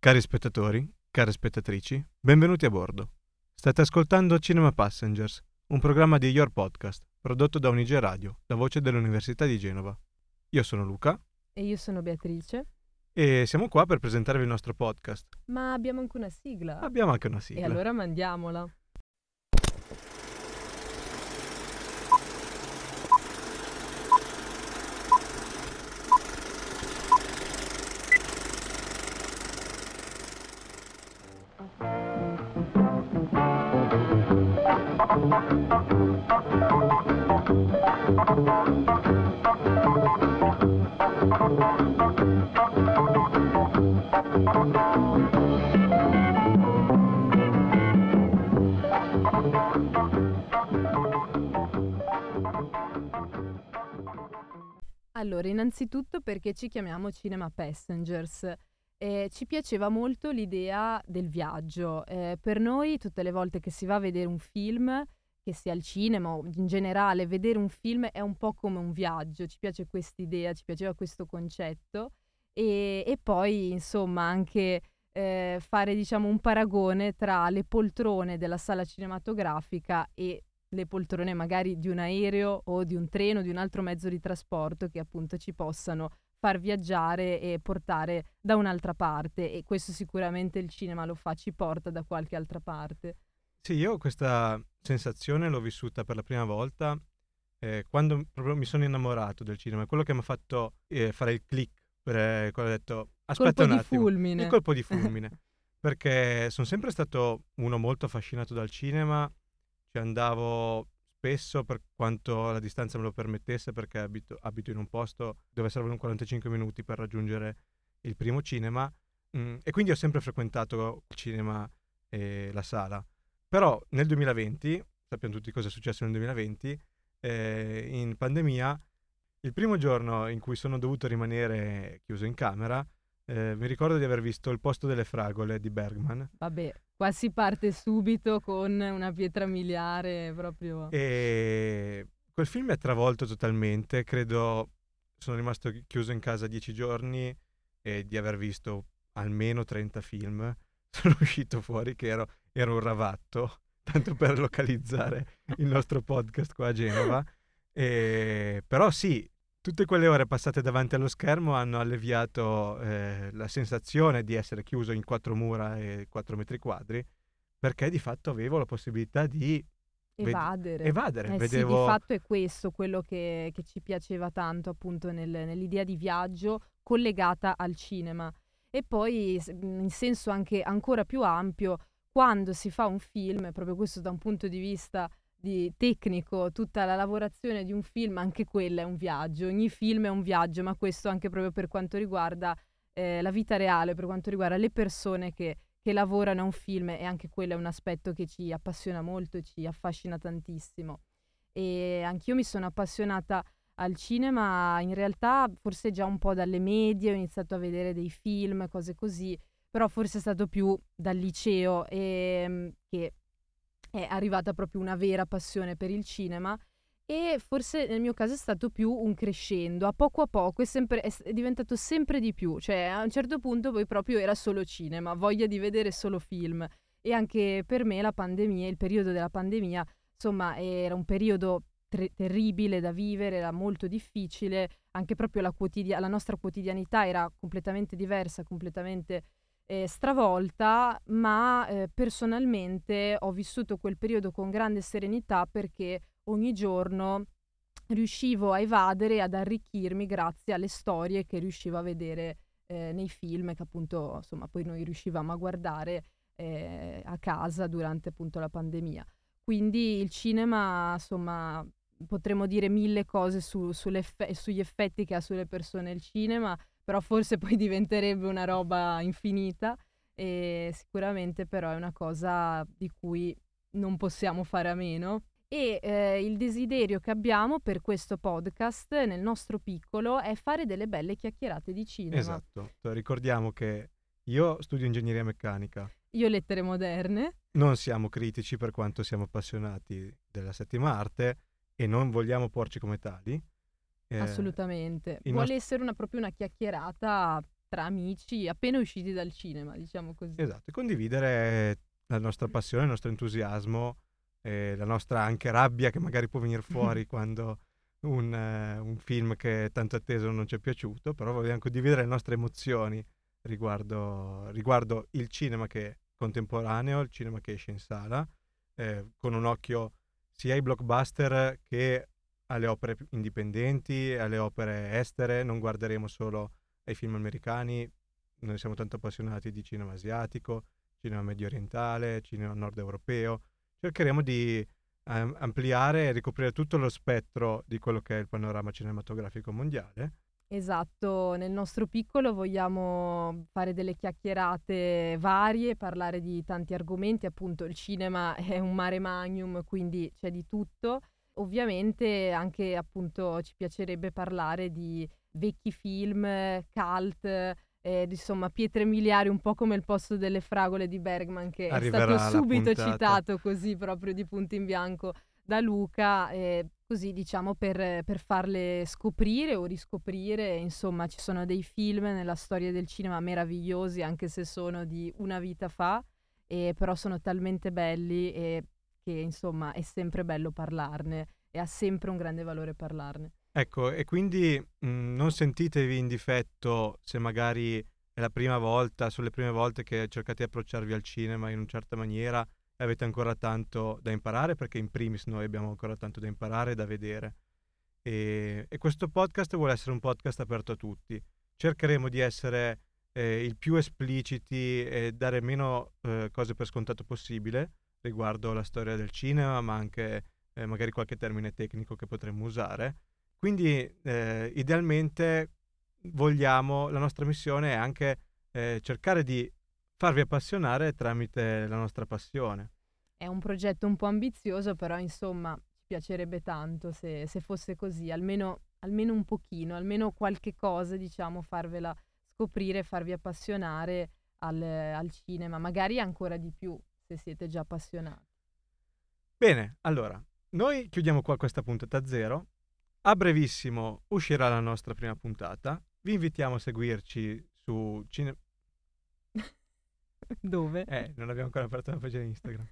Cari spettatori, care spettatrici, benvenuti a bordo. State ascoltando Cinema Passengers, un programma di Your Podcast, prodotto da Unige Radio, la voce dell'Università di Genova. Io sono Luca. E io sono Beatrice. E siamo qua per presentarvi il nostro podcast. Ma abbiamo anche una sigla. Abbiamo anche una sigla. E allora mandiamola. Allora, innanzitutto perché ci chiamiamo Cinema Passengers. Eh, ci piaceva molto l'idea del viaggio. Eh, per noi, tutte le volte che si va a vedere un film, che sia al cinema o in generale, vedere un film è un po' come un viaggio. Ci piace questa idea, ci piaceva questo concetto. E, e poi, insomma, anche eh, fare, diciamo, un paragone tra le poltrone della sala cinematografica e le poltrone magari di un aereo o di un treno, di un altro mezzo di trasporto che appunto ci possano far viaggiare e portare da un'altra parte e questo sicuramente il cinema lo fa, ci porta da qualche altra parte. Sì, io questa sensazione l'ho vissuta per la prima volta eh, quando proprio mi sono innamorato del cinema, quello che mi ha fatto eh, fare il click, per, eh, ho detto aspetta colpo un attimo, fulmine. il colpo di fulmine, perché sono sempre stato uno molto affascinato dal cinema ci andavo spesso per quanto la distanza me lo permettesse perché abito, abito in un posto dove servono 45 minuti per raggiungere il primo cinema mm, e quindi ho sempre frequentato il cinema e la sala. Però nel 2020, sappiamo tutti cosa è successo nel 2020, eh, in pandemia, il primo giorno in cui sono dovuto rimanere chiuso in camera, eh, mi ricordo di aver visto Il posto delle fragole di Bergman. Vabbè, qua si parte subito con una pietra miliare proprio. E quel film mi ha travolto totalmente, credo sono rimasto chiuso in casa dieci giorni e di aver visto almeno 30 film. Sono uscito fuori che ero, ero un ravatto, tanto per localizzare il nostro podcast qua a Genova. E, però sì, tutte quelle ore passate davanti allo schermo hanno alleviato eh, la sensazione di essere chiuso in quattro mura e quattro metri quadri, perché di fatto avevo la possibilità di evadere. Evadere. Eh Vedevo... sì, di fatto è questo quello che, che ci piaceva tanto appunto nel, nell'idea di viaggio collegata al cinema. E poi in senso anche ancora più ampio, quando si fa un film, proprio questo da un punto di vista di tecnico, tutta la lavorazione di un film, anche quella è un viaggio, ogni film è un viaggio, ma questo anche proprio per quanto riguarda eh, la vita reale, per quanto riguarda le persone che, che lavorano a un film e anche quello è un aspetto che ci appassiona molto ci affascina tantissimo. E anch'io mi sono appassionata al cinema, in realtà forse già un po' dalle medie, ho iniziato a vedere dei film, cose così, però forse è stato più dal liceo e, ehm, che è arrivata proprio una vera passione per il cinema e forse nel mio caso è stato più un crescendo, a poco a poco è, sempre, è, diventato sempre di più, cioè a un certo punto poi proprio era solo cinema, voglia di vedere solo film e anche per me la pandemia, il periodo della pandemia, insomma era un periodo ter- terribile da vivere, era molto difficile, anche proprio la, quotidia- la nostra quotidianità era completamente diversa, completamente eh, stravolta, ma eh, personalmente ho vissuto quel periodo con grande serenità perché ogni giorno riuscivo a evadere, ad arricchirmi grazie alle storie che riuscivo a vedere eh, nei film che appunto insomma poi noi riuscivamo a guardare eh, a casa durante appunto la pandemia. Quindi il cinema insomma potremmo dire mille cose su, sugli effetti che ha sulle persone il cinema, però forse poi diventerebbe una roba infinita e sicuramente però è una cosa di cui non possiamo fare a meno. E eh, il desiderio che abbiamo per questo podcast, nel nostro piccolo, è fare delle belle chiacchierate di cinema. Esatto, ricordiamo che io studio ingegneria meccanica. Io lettere moderne. Non siamo critici per quanto siamo appassionati della settima arte e non vogliamo porci come tali. Eh, Assolutamente. Vuole nost- essere una, proprio una chiacchierata tra amici appena usciti dal cinema, diciamo così. Esatto, e condividere la nostra passione, il nostro entusiasmo, eh, la nostra anche rabbia che magari può venire fuori quando un, uh, un, film che è tanto atteso non ci è piaciuto, però vogliamo condividere le nostre emozioni riguardo, riguardo il cinema che è contemporaneo, il cinema che esce in sala, eh, con un occhio sia ai blockbuster che alle opere indipendenti, alle opere estere, non guarderemo solo ai film americani, noi siamo tanto appassionati di cinema asiatico, cinema medio orientale, cinema nord europeo, cercheremo di um, ampliare e ricoprire tutto lo spettro di quello che è il panorama cinematografico mondiale. Esatto, nel nostro piccolo vogliamo fare delle chiacchierate varie, parlare di tanti argomenti, appunto il cinema è un mare magnum, quindi c'è di tutto. Ovviamente anche appunto ci piacerebbe parlare di vecchi film, cult, eh, insomma pietre miliari, un po' come il posto delle fragole di Bergman che Arriverà è stato subito puntata. citato così proprio di punto in bianco da Luca, eh, così diciamo per, per, farle scoprire o riscoprire, insomma ci sono dei film nella storia del cinema meravigliosi anche se sono di una vita fa, eh, però sono talmente belli e che insomma è sempre bello parlarne e ha sempre un grande valore parlarne. Ecco, e quindi mh, mhmm, non sentitevi in difetto se magari è la prima volta, sono le prime volte che cercate di approcciarvi al cinema in una certa maniera e avete ancora tanto da imparare, perché in primis noi abbiamo ancora tanto da imparare e da vedere. E, e questo podcast vuole essere un podcast aperto a tutti. Cercheremo di essere eh, il più espliciti e dare meno eh, cose per scontato possibile riguardo la storia del cinema, ma anche eh, magari qualche termine tecnico che potremmo usare. Quindi eh, idealmente vogliamo, la nostra missione è anche eh, cercare di farvi appassionare tramite la nostra passione. È un progetto un po' ambizioso, però insomma ci piacerebbe tanto se, se fosse così, almeno, almeno, un pochino, almeno qualche cosa, diciamo, farvela scoprire, farvi appassionare al, al cinema, magari ancora di più se siete già appassionati. Bene, allora, noi chiudiamo qua questa puntata zero. A brevissimo uscirà la nostra prima puntata. Vi invitiamo a seguirci su Cine... Dove? Eh, non abbiamo ancora aperto la pagina Instagram.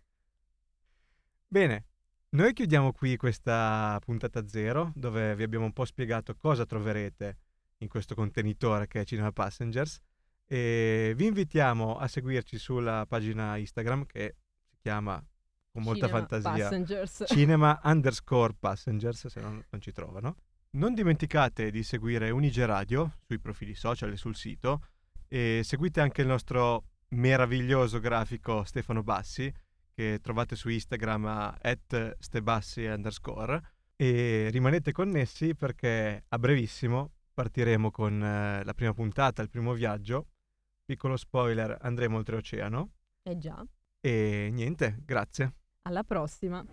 Bene, noi chiudiamo qui questa puntata zero, dove vi abbiamo un po' spiegato cosa troverete in questo contenitore che è Cinema Passengers. E vi invitiamo a seguirci sulla pagina Instagram che si chiama con molta Cinema fantasia. Passengers. Cinema underscore passengers se non, non ci trovano. Non dimenticate di seguire Unige Radio sui profili social e sul sito e seguite anche il nostro meraviglioso grafico Stefano Bassi che trovate su Instagram a stebassi underscore e rimanete connessi perché a brevissimo partiremo con eh, la prima puntata, il primo viaggio. Piccolo spoiler, andremo oltreoceano. Eh già. E niente, grazie. Alla prossima.